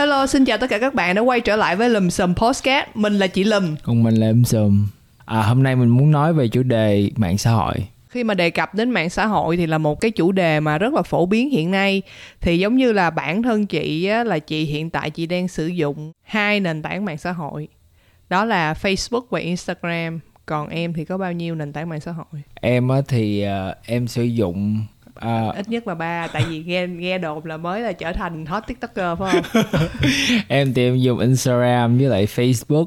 Hello, xin chào tất cả các bạn đã quay trở lại với Lùm Xùm Podcast. Mình là chị Lùm. Còn mình là em Sùm. À, hôm nay mình muốn nói về chủ đề mạng xã hội. Khi mà đề cập đến mạng xã hội thì là một cái chủ đề mà rất là phổ biến hiện nay. Thì giống như là bản thân chị á, là chị hiện tại chị đang sử dụng hai nền tảng mạng xã hội. Đó là Facebook và Instagram. Còn em thì có bao nhiêu nền tảng mạng xã hội? Em á thì uh, em sử dụng uh, Ít nhất là ba, tại vì nghe nghe đồn là mới là trở thành hot tiktoker phải không? em thì em dùng Instagram với lại Facebook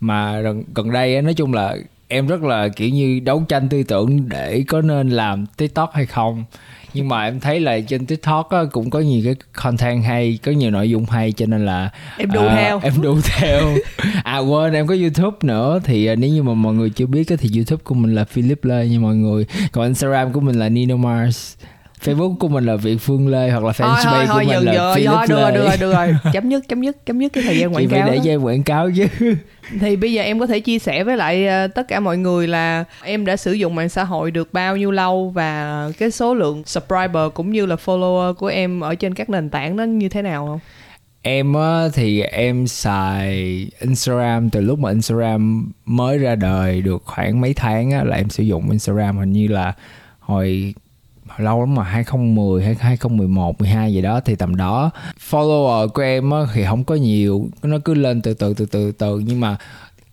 mà gần, gần đây á nói chung là em rất là kiểu như đấu tranh tư tưởng để có nên làm TikTok hay không. Nhưng mà em thấy là trên TikTok á, cũng có nhiều cái content hay có nhiều nội dung hay cho nên là Em đu à, theo. em đu theo. À quên em có YouTube nữa. Thì à, nếu như mà mọi người chưa biết á, thì YouTube của mình là Philip Lê nha mọi người còn Instagram của mình là Nino Mars Facebook của mình là Việt Phương Lê hoặc là thôi thôi fanpage của thôi mình dừng là thôi được rồi Lê được rồi được rồi. Chấm dứt chấm dứt chấm dứt cái thời gian quảng cáo để cho em quảng cáo chứ. Thì bây giờ em có thể chia sẻ với lại ờ, tất cả mọi người là em đã sử dụng mạng xã hội được bao nhiêu lâu và cái số lượng subscriber cũng như là follower của em ở trên các nền tảng đó như thế nào không? em á thì em xài Instagram từ lúc mà Instagram mới ra đời được khoảng mấy tháng á là em sử dụng Instagram hình như là hồi lâu lắm mà 2010 hay 2011 12 gì đó thì tầm đó follower của em á thì không có nhiều nó cứ lên từ từ từ từ từ nhưng mà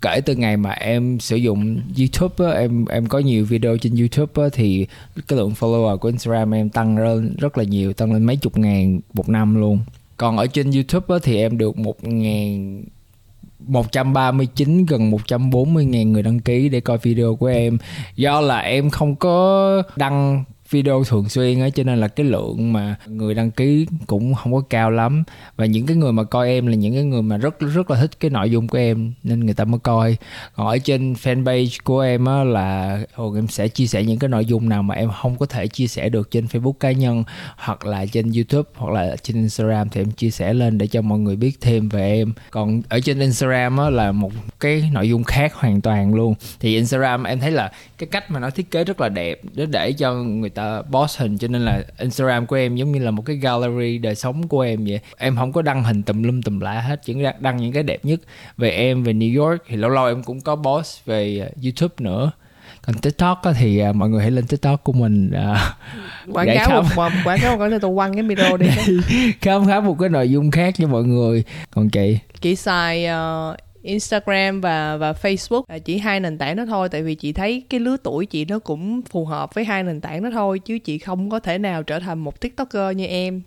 kể từ ngày mà em sử dụng YouTube á, em em có nhiều video trên YouTube á, thì cái lượng follower của Instagram em tăng lên rất là nhiều tăng lên mấy chục ngàn một năm luôn. Còn ở trên YouTube á, thì em được một ngàn 139 gần 140 ngàn người đăng ký để coi video của em. Do là em không có đăng video thường xuyên á, cho nên là cái lượng mà người đăng ký cũng không có cao lắm. Và những cái người mà coi em là những cái người mà rất rất là thích cái nội dung của em, nên người ta mới coi. Còn ở trên fanpage của em á, là thường em sẽ chia sẻ những cái nội dung nào mà em không có thể chia sẻ được trên Facebook cá nhân, hoặc là trên YouTube, hoặc là trên Instagram thì em chia sẻ lên để cho mọi người biết thêm về em. Còn ở trên Instagram á, là một cái nội dung khác hoàn toàn luôn. Thì Instagram em thấy là cái cách mà nó thiết kế rất là đẹp để để cho người ta post hình cho nên là Instagram của em giống như là một cái gallery đời sống của em vậy. Em không có đăng hình tùm lum tùm lá hết chỉ đăng- những cái đẹp nhất. Về em về New York thì lâu lâu em cũng có post về uh, YouTube nữa. Còn TikTok á thì uh, mọi người hãy lên TikTok của mình uh, Quảng Để cáo khám- một một- quảng cáo một cái tôi quăng cái video đi. khám phá một cái nội dung khác cho mọi người. Còn chị? Chị xài ờ, Instagram và và Facebook. À, chỉ hai nền tảng đó thôi tại vì chị thấy cái lứa tuổi chị nó cũng phù hợp với hai nền tảng đó thôi chứ chị không có thể nào trở thành một tiktoker như em.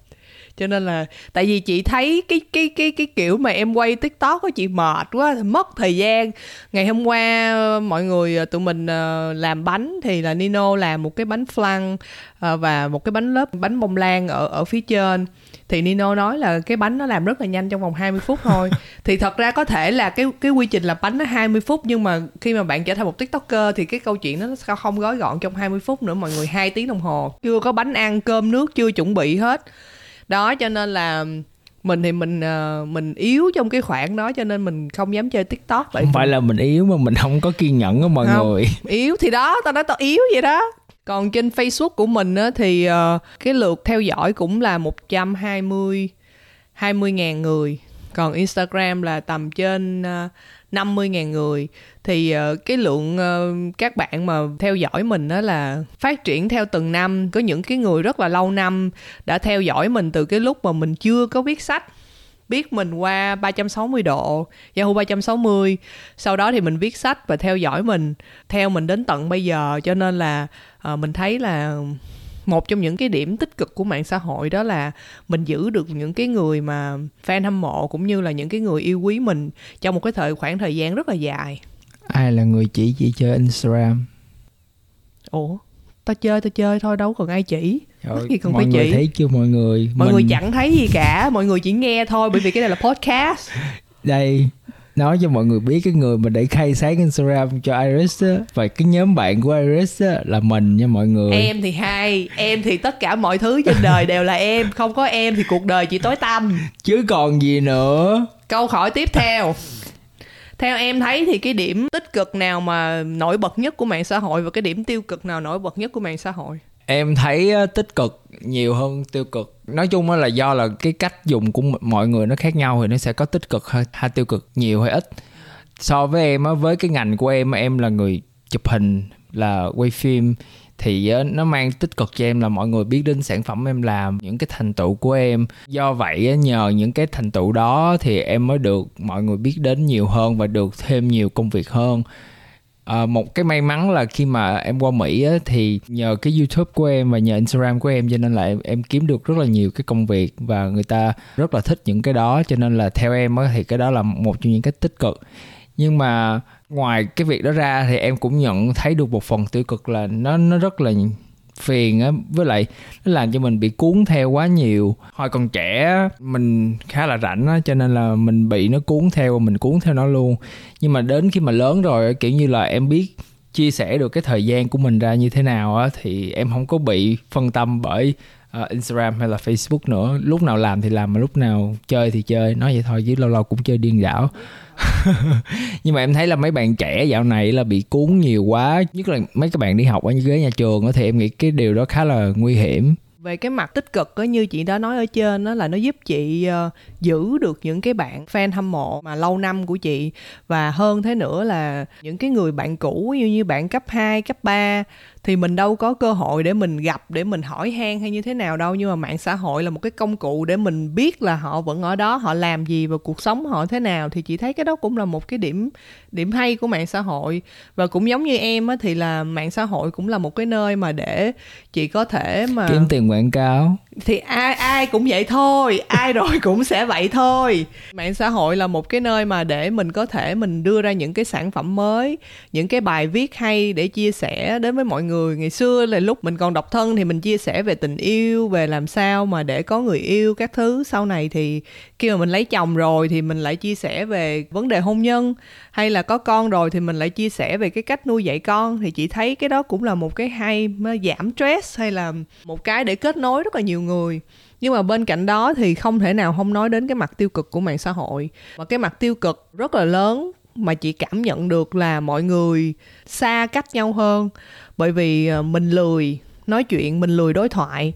Cho nên là tại vì chị thấy cái cái cái cái kiểu mà em quay tiktok của chị mệt quá mất thời gian. Ngày hôm qua ờ, mọi người ờ, tụi mình ờ, làm bánh thì là Nino làm một cái bánh flan và một cái bánh lớp bánh bông lan ở ở phía trên thì Nino nói là cái bánh nó làm rất là nhanh trong vòng 20 phút thôi. Thì thật ra có thể là cái cái quy trình làm bánh nó 20 phút nhưng mà khi mà bạn trở thành một tiktoker thì cái câu chuyện nó sẽ không gói gọn trong 20 phút nữa mọi người hai tiếng đồng hồ. Chưa có bánh ăn cơm nước chưa chuẩn bị hết. Đó cho nên là mình thì mình ờ, mình yếu trong cái khoảng đó cho nên mình không dám chơi tiktok. Tại không phải là mình yếu mà mình không có kiên nhẫn á mọi Không. người. yếu thì đó tao nói tao yếu vậy đó còn trên Facebook của mình á, thì uh, cái lượt theo dõi cũng là 120 20 ngàn người. Còn Instagram là tầm trên ờ, uh, 50 ngàn người. Thì uh, cái lượng uh, các bạn mà theo dõi mình đó là phát triển theo từng năm. Có những cái người rất là lâu năm đã theo dõi mình từ cái lúc mà mình chưa có viết sách biết mình qua 360 độ Yahoo 360 sau đó thì mình viết sách và theo dõi mình theo mình đến tận bây giờ. Cho nên là ờ, mình thấy là một trong những cái điểm tích cực của mạng xã hội đó là mình giữ được những cái người mà fan hâm mộ cũng như là những cái người yêu quý mình trong một cái thời khoảng thời gian rất là dài. Ai là người chỉ chỉ chơi Instagram? Ủa? Tao chơi tao chơi thôi đâu còn ai chỉ Trời gì còn mọi phải người thấy chưa? Mọi người mọi người Mình- chẳng thấy gì cả mọi người chỉ nghe thôi bởi vì cái này là podcast. Đây nói cho mọi người biết cái người mà để khai sáng Instagram cho Iris á và cái nhóm bạn của Iris á là mình nha mọi người. Em thì hay em thì tất cả mọi thứ trên đời đều là em không có em thì cuộc đời chỉ tối tăm. Chứ còn gì nữa. Câu hỏi tiếp theo. Theo em thấy thì cái điểm tích cực nào mà nổi bật nhất của mạng xã hội và cái điểm tiêu cực nào nổi bật nhất của mạng xã hội em thấy tích cực nhiều hơn tiêu cực. Nói chung là do là cái cách dùng của mọi người nó khác nhau thì nó sẽ có tích cực hay, hay tiêu cực nhiều hay ít. So với em á với cái ngành của em em là người chụp hình là quay phim thì nó mang tích cực cho em là mọi người biết đến sản phẩm em làm những cái thành tựu của em. Do vậy nhờ những cái thành tựu đó thì em mới được mọi người biết đến nhiều hơn và được thêm nhiều công việc hơn. À, một cái may mắn là khi mà em qua Mỹ á, thì nhờ cái YouTube của em và nhờ Instagram của em cho nên là em, em kiếm được rất là nhiều cái công việc và người ta rất là thích những cái đó cho nên là theo em á, thì cái đó là một trong những cái tích cực. Nhưng mà ngoài cái việc đó ra thì em cũng nhận thấy được một phần tiêu cực là nó nó rất là phiền á với lại nó làm cho mình bị cuốn theo quá nhiều. Hồi còn trẻ mình khá là rảnh á cho nên là mình bị nó cuốn theo và mình cuốn theo nó luôn. Nhưng mà đến khi mà lớn rồi kiểu như là em biết chia sẻ được cái thời gian của mình ra như thế nào á thì em không có bị phân tâm bởi uh, Instagram hay là Facebook nữa. Lúc nào làm thì làm mà lúc nào chơi thì chơi. Nói vậy thôi chứ lâu lâu cũng chơi điên đảo nhưng mà em thấy là mấy bạn trẻ dạo này là bị cuốn nhiều quá nhất là mấy các bạn đi học ở ghế nhà trường thì em nghĩ cái điều đó khá là nguy hiểm. Về cái mặt tích cực á như chị đã nói ở trên đó là nó giúp chị uh, giữ được những cái bạn fan hâm mộ mà lâu năm của chị. Và hơn thế nữa là những cái người bạn cũ như như bạn cấp 2, cấp 3 thì mình đâu có cơ hội để mình gặp, để mình hỏi han hay như thế nào đâu. Nhưng mà mạng xã hội là một cái công cụ để mình biết là họ vẫn ở đó, họ làm gì và cuộc sống họ thế nào. Thì chị thấy cái đó cũng là một cái điểm điểm hay của mạng xã hội. Và cũng giống như em á, thì là mạng xã hội cũng là một cái nơi mà để chị có thể mà kiếm tiền quảng cáo thì ai ai cũng vậy thôi, ai rồi cũng sẽ vậy thôi. Mạng xã hội là một cái nơi mà để mình có thể mình đưa ra những cái sản phẩm mới, những cái bài viết hay để chia sẻ đến với mọi người. Ngày xưa là lúc mình còn độc thân thì mình chia sẻ về tình yêu, về làm sao mà để có người yêu các thứ. Sau này thì khi mà mình lấy chồng rồi thì mình lại chia sẻ về vấn đề hôn nhân hay là có con rồi thì mình lại chia sẻ về cái cách nuôi dạy con, thì chị thấy cái đó cũng là một cái hay giảm stress hay là một cái để kết nối rất là nhiều người. Nhưng mà bên cạnh đó thì không thể nào không nói đến cái mặt tiêu cực của mạng xã hội. Và cái mặt tiêu cực rất là lớn mà chị cảm nhận được là mọi người xa cách nhau hơn. Bởi vì ờ, mình lười nói chuyện, mình lười đối thoại,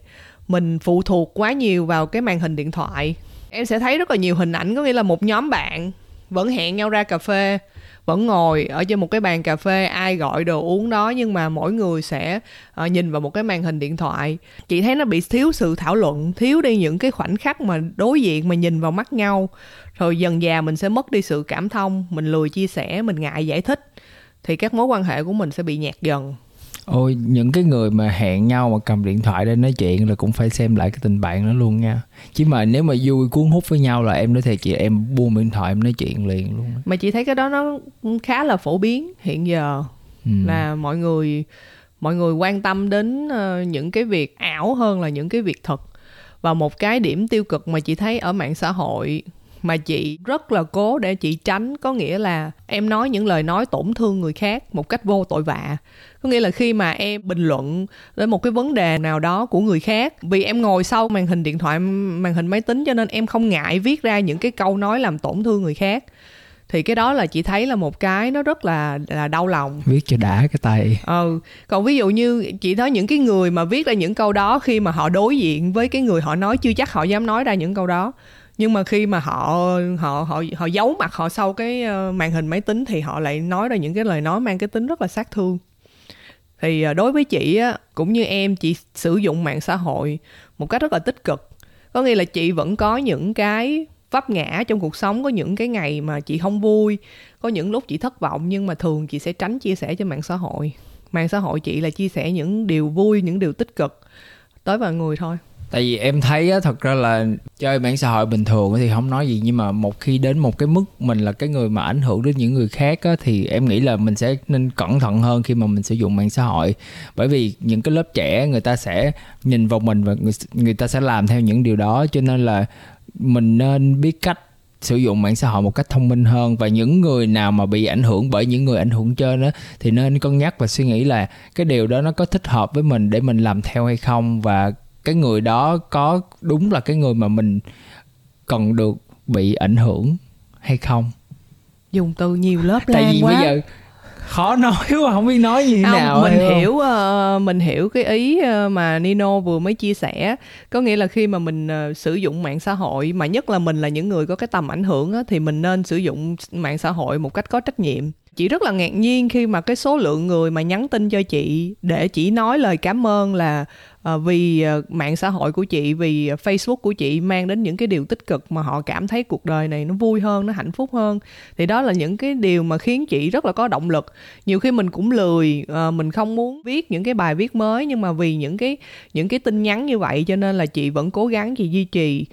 mình phụ thuộc quá nhiều vào cái màn hình điện thoại. Em sẽ thấy rất là nhiều hình ảnh, có nghĩa là một nhóm bạn vẫn hẹn nhau ra cà phê vẫn ngồi ở trên một cái bàn cà phê ai gọi đồ uống đó nhưng mà mỗi người sẽ uh, nhìn vào một cái màn hình điện thoại. Chị thấy nó bị thiếu sự thảo luận thiếu đi những cái khoảnh khắc mà đối diện mà nhìn vào mắt nhau. Rồi dần dà mình sẽ mất đi sự cảm thông mình lười chia sẻ mình ngại giải thích thì các mối quan hệ của mình sẽ bị nhạt dần ôi những cái người mà hẹn nhau mà cầm điện thoại để nói chuyện là cũng phải xem lại cái tình bạn đó luôn nha. Chứ mà nếu mà vui cuốn hút với nhau là em nói thiệt chị em buông điện thoại em nói chuyện liền luôn mà chị thấy cái đó nó khá là phổ biến hiện giờ ừ. là mọi người mọi người quan tâm đến uh, những cái việc ảo hơn là những cái việc thật. Và một cái điểm tiêu cực mà chị thấy ở mạng xã hội mà chị rất là cố để chị tránh. Có nghĩa là em nói những lời nói tổn thương người khác một cách vô tội vạ. Có nghĩa là khi mà em bình luận đến một cái vấn đề nào đó của người khác vì em ngồi sau màn hình điện thoại màn hình máy tính cho nên em không ngại viết ra những cái câu nói làm tổn thương người khác thì cái đó là chị thấy là một cái nó rất là là đau lòng. Viết cho đã cái tay. Ừ còn ví dụ như chị thấy những cái người mà viết ra những câu đó khi mà họ đối diện với cái người họ nói chưa chắc họ dám nói ra những câu đó nhưng mà khi mà họ họ họ họ giấu mặt họ sau cái ờ, màn hình máy tính thì họ lại nói ra những cái lời nói mang cái tính rất là sát thương. Thì ờ, đối với chị á, cũng như em, chị sử dụng mạng xã hội một cách rất là tích cực. Có nghĩa là chị vẫn có những cái vấp ngã trong cuộc sống, có những cái ngày mà chị không vui, có những lúc chị thất vọng, nhưng mà thường chị sẽ tránh chia sẻ trên mạng xã hội. Mạng xã hội chị là chia sẻ những điều vui, những điều tích cực, tới mọi người thôi tại vì em thấy á thật ra là chơi mạng xã hội bình thường thì không nói gì nhưng mà một khi đến một cái mức mình là cái người mà ảnh hưởng đến những người khác á thì em nghĩ là mình sẽ nên cẩn thận hơn khi mà mình sử dụng mạng xã hội. Bởi vì những cái lớp trẻ người ta sẽ nhìn vào mình và người, người ta sẽ làm theo những điều đó cho nên là mình nên biết cách sử dụng mạng xã hội một cách thông minh hơn. Và những người nào mà bị ảnh hưởng bởi những người ảnh hưởng trên đó thì nên cân nhắc và suy nghĩ là cái điều đó nó có thích hợp với mình để mình làm theo hay không. Và cái người đó có đúng là cái người mà mình cần được bị ảnh hưởng hay không dùng từ nhiều lớp tại vì quá. bây giờ khó nói quá không biết nói như thế không, nào mình hiểu không? hiểu uh, mình hiểu cái ý uh, mà Nino vừa mới chia sẻ có nghĩa là khi mà mình uh, sử dụng mạng xã hội mà nhất là mình là những người có cái tầm ảnh hưởng á, thì mình nên sử dụng mạng xã hội một cách có trách nhiệm chị rất là ngạc nhiên khi mà cái số lượng người mà nhắn tin cho chị để chỉ nói lời cảm ơn là uh, vì uh, mạng xã hội của chị vì ờ, Facebook của chị mang đến những cái điều tích cực mà họ cảm thấy cuộc đời này nó vui hơn nó hạnh phúc hơn. Thì đó là những cái điều mà khiến chị rất là có động lực. Nhiều khi mình cũng lười uh, mình không muốn viết những cái bài viết mới nhưng mà vì những cái những cái tin nhắn như vậy cho nên là chị vẫn cố gắng chị duy trì.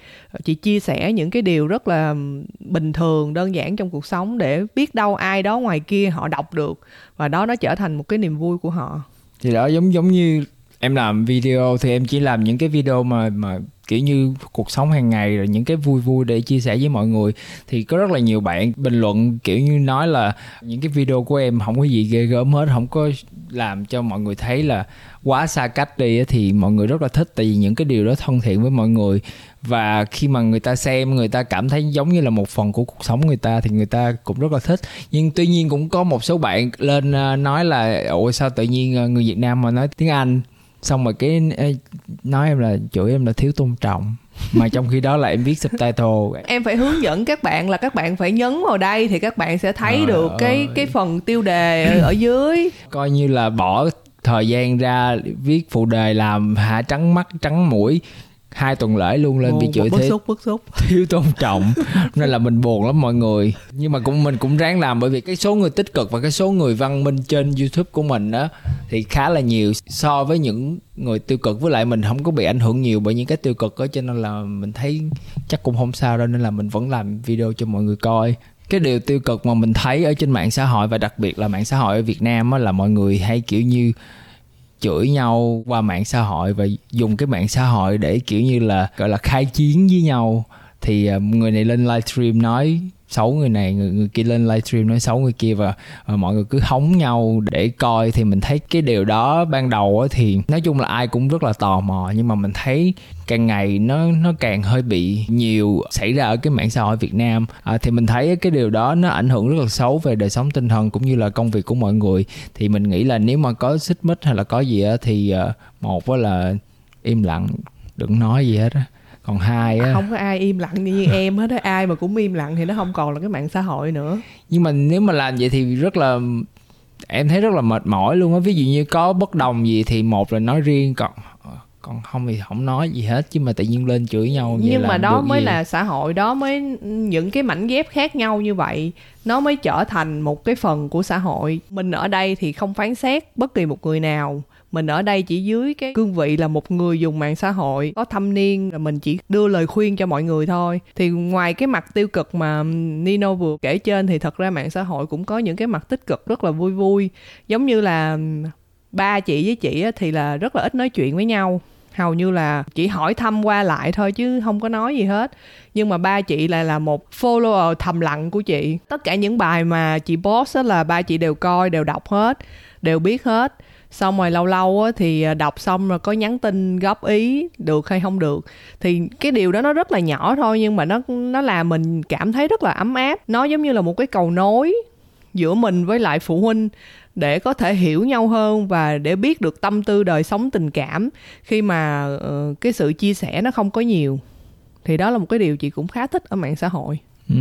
Chị chia sẻ những cái điều rất là bình thường đơn giản trong cuộc sống để biết đâu ai đó ngoài kia họ đọc được. Và đó nó trở thành một cái niềm vui của họ. Thì đó, giống giống như em làm video thì em chỉ làm những cái video mà mà kiểu như cuộc sống hàng ngày rồi những cái vui vui để chia sẻ với mọi người. Thì có rất là nhiều bạn bình luận kiểu như nói là những cái video của em không có gì ghê gớm hết, không có làm cho mọi người thấy là quá xa cách đi thì mọi người rất là thích tại vì những cái điều đó thân thiện với mọi người. Và khi mà người ta xem, người ta cảm thấy giống như là một phần của cuộc sống người ta thì người ta cũng rất là thích. Nhưng tuy nhiên cũng có một số bạn lên à, nói là, ủa, sao tự nhiên à, người Việt Nam mà nói tiếng Anh? Xong rồi cái nói em là chửi em là thiếu tôn trọng. Mà trong khi đó là em viết subtitle em phải hướng dẫn các bạn là các bạn phải nhấn vào đây thì các bạn sẽ thấy Trời được ơi. cái cái phần tiêu đề ở dưới. Coi như là bỏ thời gian ra viết phụ đề làm hạ trắng mắt trắng mũi. Hai tuần lễ luôn lên Ồ, bị chửi bức xúc bức xúc. Thiếu tôn trọng. Nên là mình buồn lắm mọi người. Nhưng mà cũng mình cũng ráng làm bởi vì cái số người tích cực và cái số người văn minh trên youtube của mình á thì khá là nhiều. So với những người tiêu cực, với lại mình không có bị ảnh hưởng nhiều bởi những cái tiêu cực đó cho nên là mình thấy chắc cũng không sao đâu, nên là mình vẫn làm video cho mọi người coi. Cái điều tiêu cực mà mình thấy ở trên mạng xã hội và đặc biệt là mạng xã hội ở Việt Nam á, là mọi người hay kiểu như chửi nhau qua mạng xã hội và dùng cái mạng xã hội để kiểu như là, gọi là, khai chiến với nhau. Thì à, người này lên livestream nói xấu người này người, người kia lên livestream nói xấu người kia và, và mọi người cứ hóng nhau để coi. Thì mình thấy cái điều đó ban đầu thì nói chung là ai cũng rất là tò mò. Nhưng mà mình thấy càng ngày nó nó càng hơi bị nhiều xảy ra ở cái mạng xã hội Việt Nam. À, thì mình thấy cái điều đó nó ảnh hưởng rất là xấu về đời sống tinh thần cũng như là công việc của mọi người. Thì mình nghĩ là nếu mà có xích mích hay là có gì á thì uh, một là im lặng đừng nói gì hết á còn hai á. Không có ai im lặng như em hết á. Ai mà cũng im lặng thì nó không còn là cái mạng xã hội nữa. Nhưng mà nếu mà làm vậy thì rất là em thấy rất là mệt mỏi luôn á. Ví dụ như có bất đồng gì thì một là nói riêng còn còn không thì không nói gì hết chứ mà tự nhiên lên chửi nhau vậy nhưng mà đó mới gì? là xã hội đó mới những cái mảnh ghép khác nhau như vậy nó mới trở thành một cái phần của xã hội. Mình ở đây thì không phán xét bất kỳ một người nào. Mình ở đây chỉ dưới cái cương vị là một người dùng mạng xã hội. Có thâm niên là mình chỉ đưa lời khuyên cho mọi người thôi. Thì ngoài cái mặt tiêu cực mà Nino vừa kể trên thì thật ra mạng xã hội cũng có những cái mặt tích cực rất là vui vui. Giống như là ba chị với chị thì là rất là ít nói chuyện với nhau hầu như là chỉ hỏi thăm qua lại thôi chứ không có nói gì hết. Nhưng mà ba chị lại là một follower thầm lặng của chị. Tất cả những bài mà chị post là ba chị đều coi đều đọc hết đều biết hết. Xong rồi lâu lâu á, thì à, đọc xong rồi có nhắn tin góp ý được hay không được. Thì cái điều đó nó rất là nhỏ thôi nhưng mà nó nó làm mình cảm thấy rất là ấm áp. Nó giống như là một cái cầu nối giữa mình với lại phụ huynh để có thể hiểu nhau hơn và để biết được tâm tư đời sống tình cảm khi mà uh, cái sự chia sẻ nó không có nhiều thì đó là một cái điều chị cũng khá thích ở mạng xã hội Ừ.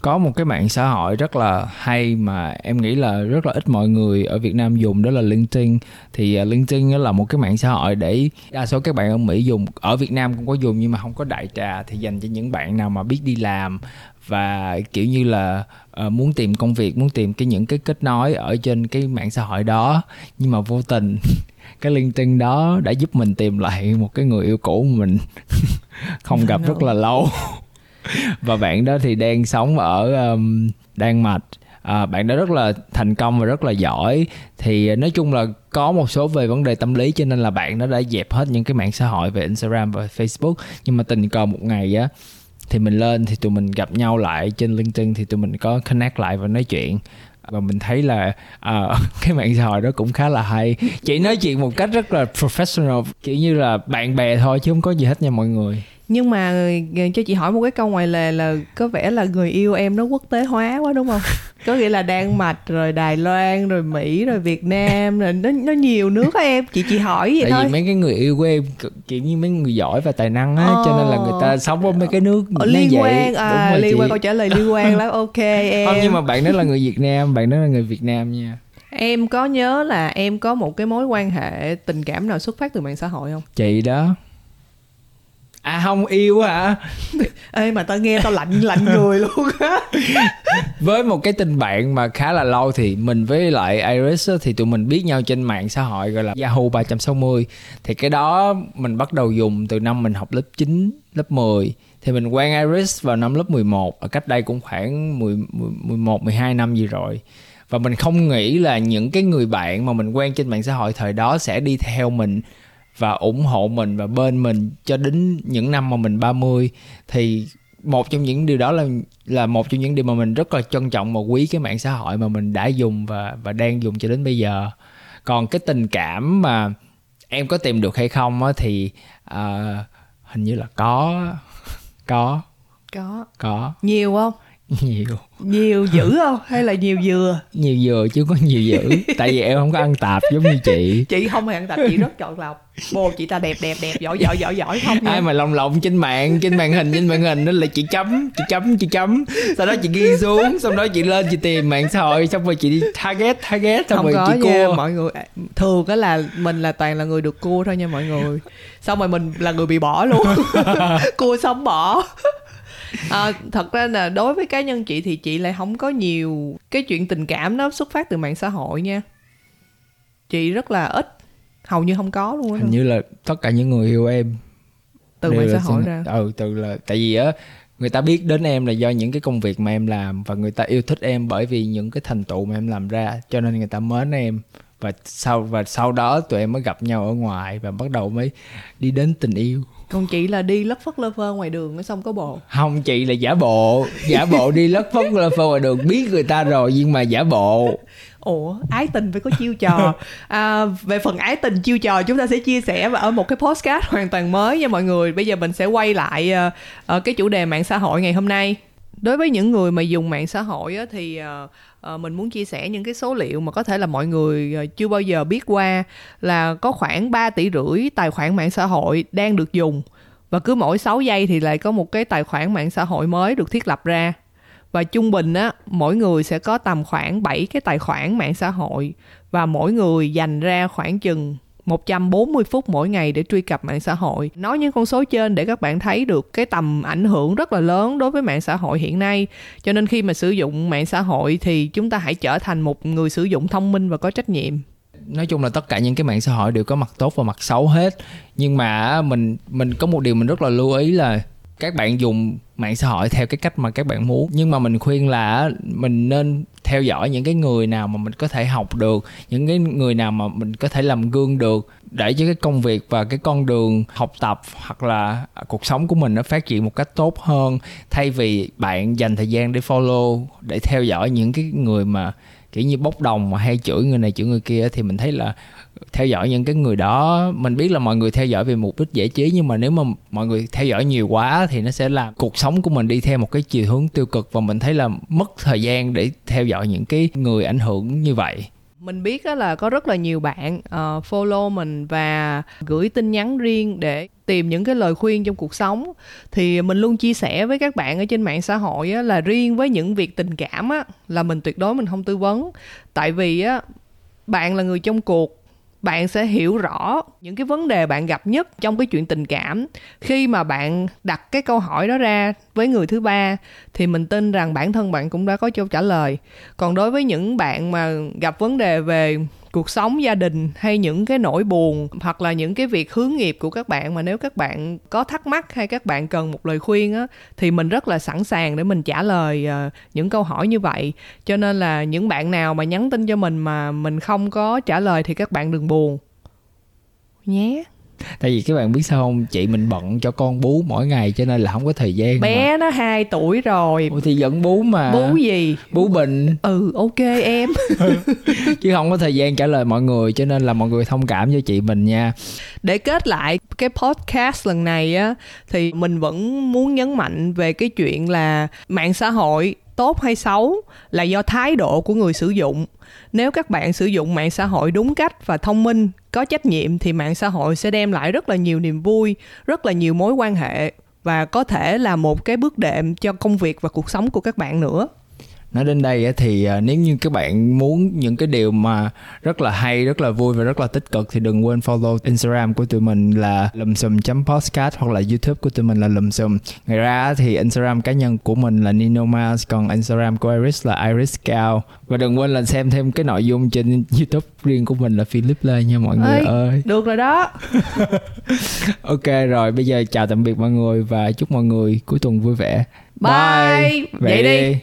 Có một cái mạng xã hội rất là hay mà em nghĩ là rất là ít mọi người ở Việt Nam dùng đó là LinkedIn. Thì uh, LinkedIn là một cái mạng xã hội để đa số các bạn ở Mỹ dùng, ở Việt Nam cũng có dùng nhưng mà không có đại trà thì dành cho những bạn nào mà biết đi làm và kiểu như là uh, muốn tìm công việc, muốn tìm cái những cái kết nối ở trên cái mạng xã hội đó nhưng mà vô tình cái LinkedIn đó đã giúp mình tìm lại một cái người yêu cũ mà mình không gặp rất là lâu. Và bạn đó thì đang sống ở um, Đan Mạch. À, bạn đó rất là thành công và rất là giỏi. Thì ờ, nói chung là có một số về vấn đề tâm lý cho nên là bạn nó đã dẹp hết những cái mạng xã hội về Instagram và Facebook. Nhưng mà tình cờ một ngày á thì mình lên thì tụi mình gặp nhau lại trên LinkedIn thì tụi mình có connect lại và nói chuyện. Và mình thấy là uh, cái mạng xã hội đó cũng khá là hay. Chị nói chuyện một cách rất là professional kiểu như là bạn bè thôi chứ không có gì hết nha mọi người nhưng mà ờ, cho chị hỏi một cái câu ngoài lề là có vẻ là người yêu em nó quốc tế hóa quá đúng không? Có nghĩa là đan mạch rồi đài loan rồi mỹ rồi việt nam rồi nó nó nhiều nước á em. Chị chị hỏi vậy tại thôi. vì mấy cái người yêu của em kiểu như mấy người giỏi và tài năng á Ờ. cho nên là người ta sống ở mấy cái nước Ờ, liên vậy. quan à rồi liên chị. quan câu trả lời liên quan lắm. Ok em. không nhưng mà bạn đó là người Việt Nam bạn đó là người Việt Nam nha. Em có nhớ là em có một cái mối quan hệ tình cảm nào xuất phát từ mạng xã hội không? Chị đó à không yêu hả? Ê mà tao nghe tao lạnh lạnh người luôn á. Với một cái tình bạn mà khá là lâu thì mình với lại Iris thì tụi mình biết nhau trên mạng xã hội gọi là Yahoo 360 thì cái đó mình bắt đầu dùng từ năm mình học lớp 9, lớp 10 thì mình quen Iris vào năm lớp 11 ở cách đây cũng khoảng 10, 10 11 12 năm gì rồi. Và mình không nghĩ là những cái người bạn mà mình quen trên mạng xã hội thời đó sẽ đi theo mình và ủng hộ mình và bên mình cho đến những năm mà mình 30 thì một trong những điều đó là là một trong những điều mà mình rất là trân trọng và quý cái mạng xã hội mà mình đã dùng và và đang dùng cho đến bây giờ. Còn cái tình cảm mà em có tìm được hay không á thì à, hình như là có có. Có. Có. Nhiều không nhiều. Nhiều dữ không? Hay là nhiều vừa nhiều vừa chứ có nhiều dữ. Tại vì em không có ăn tạp giống như chị. Chị không hề ăn tạp chị rất chọn lọc. Bồ chị ta đẹp đẹp đẹp giỏi giỏi giỏi giỏi không nha. Ai mà lồng lộng trên mạng trên màn hình trên màn hình đó là chị chấm chị chấm chị chấm. Sau đó chị ghi xuống xong đó chị lên chị tìm mạng xã hội xong rồi chị đi target target xong không rồi có chị nha cua. mọi người thường á là mình là toàn là người được cua thôi nha mọi người. Xong rồi mình là người bị bỏ luôn. Cua xong bỏ à, thật ra là đối với cá nhân chị thì chị lại không có nhiều cái chuyện tình cảm nó xuất phát từ mạng xã hội nha. Chị rất là ít hầu như không có luôn á. Hình như là tất cả những người yêu em từ mạng xã hội ra. Ừ từ là tại vì á người ta biết đến em là do những cái công việc mà em làm và người ta yêu thích em bởi vì những cái thành tựu mà em làm ra cho nên người ta mến em. Và sau và sau đó tụi em mới gặp nhau ở ngoài và bắt đầu mới đi đến tình yêu còn chị là đi lất phất lơ phơ ngoài đường xong có bồ không chị là giả bộ. Giả bộ đi lất phất lơ phơ ngoài đường. Biết người ta rồi nhưng mà giả bộ. Ủa, ái tình phải có chiêu trò. À, Về phần ái tình chiêu trò chúng ta sẽ chia sẻ ở một cái postcard hoàn toàn mới nha mọi người. Bây giờ mình sẽ quay lại ờ, cái chủ đề mạng xã hội ngày hôm nay. Đối với những người mà dùng mạng xã hội á, thì ờ, Ờ, mình muốn chia sẻ những cái số liệu mà có thể là mọi người ờ, chưa bao giờ biết qua Là có khoảng 3 tỷ rưỡi tài khoản mạng xã hội đang được dùng Và cứ mỗi 6 giây thì lại có một cái tài khoản mạng xã hội mới được thiết lập ra. Và trung bình á, mỗi người sẽ có tầm khoảng 7 cái tài khoản mạng xã hội và mỗi người dành ra khoảng chừng 140 phút mỗi ngày để truy cập mạng xã hội. Nói những con số trên để các bạn thấy được cái tầm ảnh hưởng rất là lớn đối với mạng xã hội hiện nay. Cho nên khi mà sử dụng mạng xã hội thì chúng ta hãy trở thành một người sử dụng thông minh và có trách nhiệm. nói chung là tất cả những cái mạng xã hội đều có mặt tốt và mặt xấu hết nhưng mà mình mình có một điều mình rất là lưu ý là các bạn dùng mạng xã hội theo cái cách mà các bạn muốn. Nhưng mà mình khuyên là mình nên theo dõi những cái người nào mà mình có thể học được, những cái người nào mà mình có thể làm gương được, để cho cái công việc và cái con đường học tập hoặc là à, cuộc sống của mình nó phát triển một cách tốt hơn. Thay vì bạn dành thời gian để follow, để theo dõi những cái người mà kiểu như bốc đồng mà hay chửi người này chửi người kia thì mình thấy là theo dõi những cái người đó, mình biết là mọi người theo dõi vì mục đích giải trí, nhưng mà nếu mà mọi người theo dõi nhiều quá thì nó sẽ làm cuộc sống của mình đi theo một cái chiều hướng tiêu cực, và mình thấy là mất thời gian để theo dõi những cái người ảnh hưởng như vậy. Mình biết là có rất là nhiều bạn uh, follow mình và gửi tin nhắn riêng để tìm những cái lời khuyên trong cuộc sống. Thì mình luôn chia sẻ với các bạn ở trên mạng xã hội á, là riêng với những việc tình cảm á, là mình tuyệt đối mình không tư vấn. Tại vì á, bạn là người trong cuộc bạn sẽ hiểu rõ những cái vấn đề bạn gặp nhất trong cái chuyện tình cảm. Khi mà bạn đặt cái câu hỏi đó ra với người thứ ba, thì mình tin rằng bản thân bạn cũng đã có câu trả lời. Còn đối với những bạn mà gặp vấn đề về cuộc sống gia đình hay những cái nỗi buồn hoặc là những cái việc hướng nghiệp của các bạn mà nếu các bạn có thắc mắc hay các bạn cần một lời khuyên á thì mình rất là sẵn sàng để mình trả lời uh, những câu hỏi như vậy. Cho nên là những bạn nào mà nhắn tin cho mình mà mình không có trả lời thì các bạn đừng buồn. Nhé tại vì các bạn biết sao không? Chị mình bận cho con bú mỗi ngày cho nên là không có thời gian bé mà. nó 2 tuổi rồi. Ủa thì vẫn bú mà. Bú gì? Bú bình. Ừ ok em. Chứ không có thời gian trả lời mọi người cho nên là mọi người thông cảm cho chị mình nha. Để kết lại cái podcast lần này á thì mình vẫn muốn nhấn mạnh về cái chuyện là mạng xã hội tốt hay xấu là do thái độ của người sử dụng nếu các bạn sử dụng mạng xã hội đúng cách và thông minh, có trách nhiệm thì mạng xã hội sẽ đem lại rất là nhiều niềm vui, rất là nhiều mối quan hệ và có thể là một cái bước đệm cho công việc và cuộc sống của các bạn nữa nói đến đây thì à, nếu như các bạn muốn những cái điều mà rất là hay rất là vui và rất là tích cực thì đừng quên follow instagram của tụi mình là lùm xùm podcast hoặc là youtube của tụi mình là lùm xùm ngoài ra thì instagram cá nhân của mình là nino Mars còn instagram của iris là iris cao. Và đừng quên là xem thêm cái nội dung trên youtube riêng của mình là philip lê nha mọi người Ê, ơi. được rồi đó. Ok rồi bây giờ chào tạm biệt mọi người và chúc mọi người cuối tuần vui vẻ. Bye. Vậy Vậy đi. đi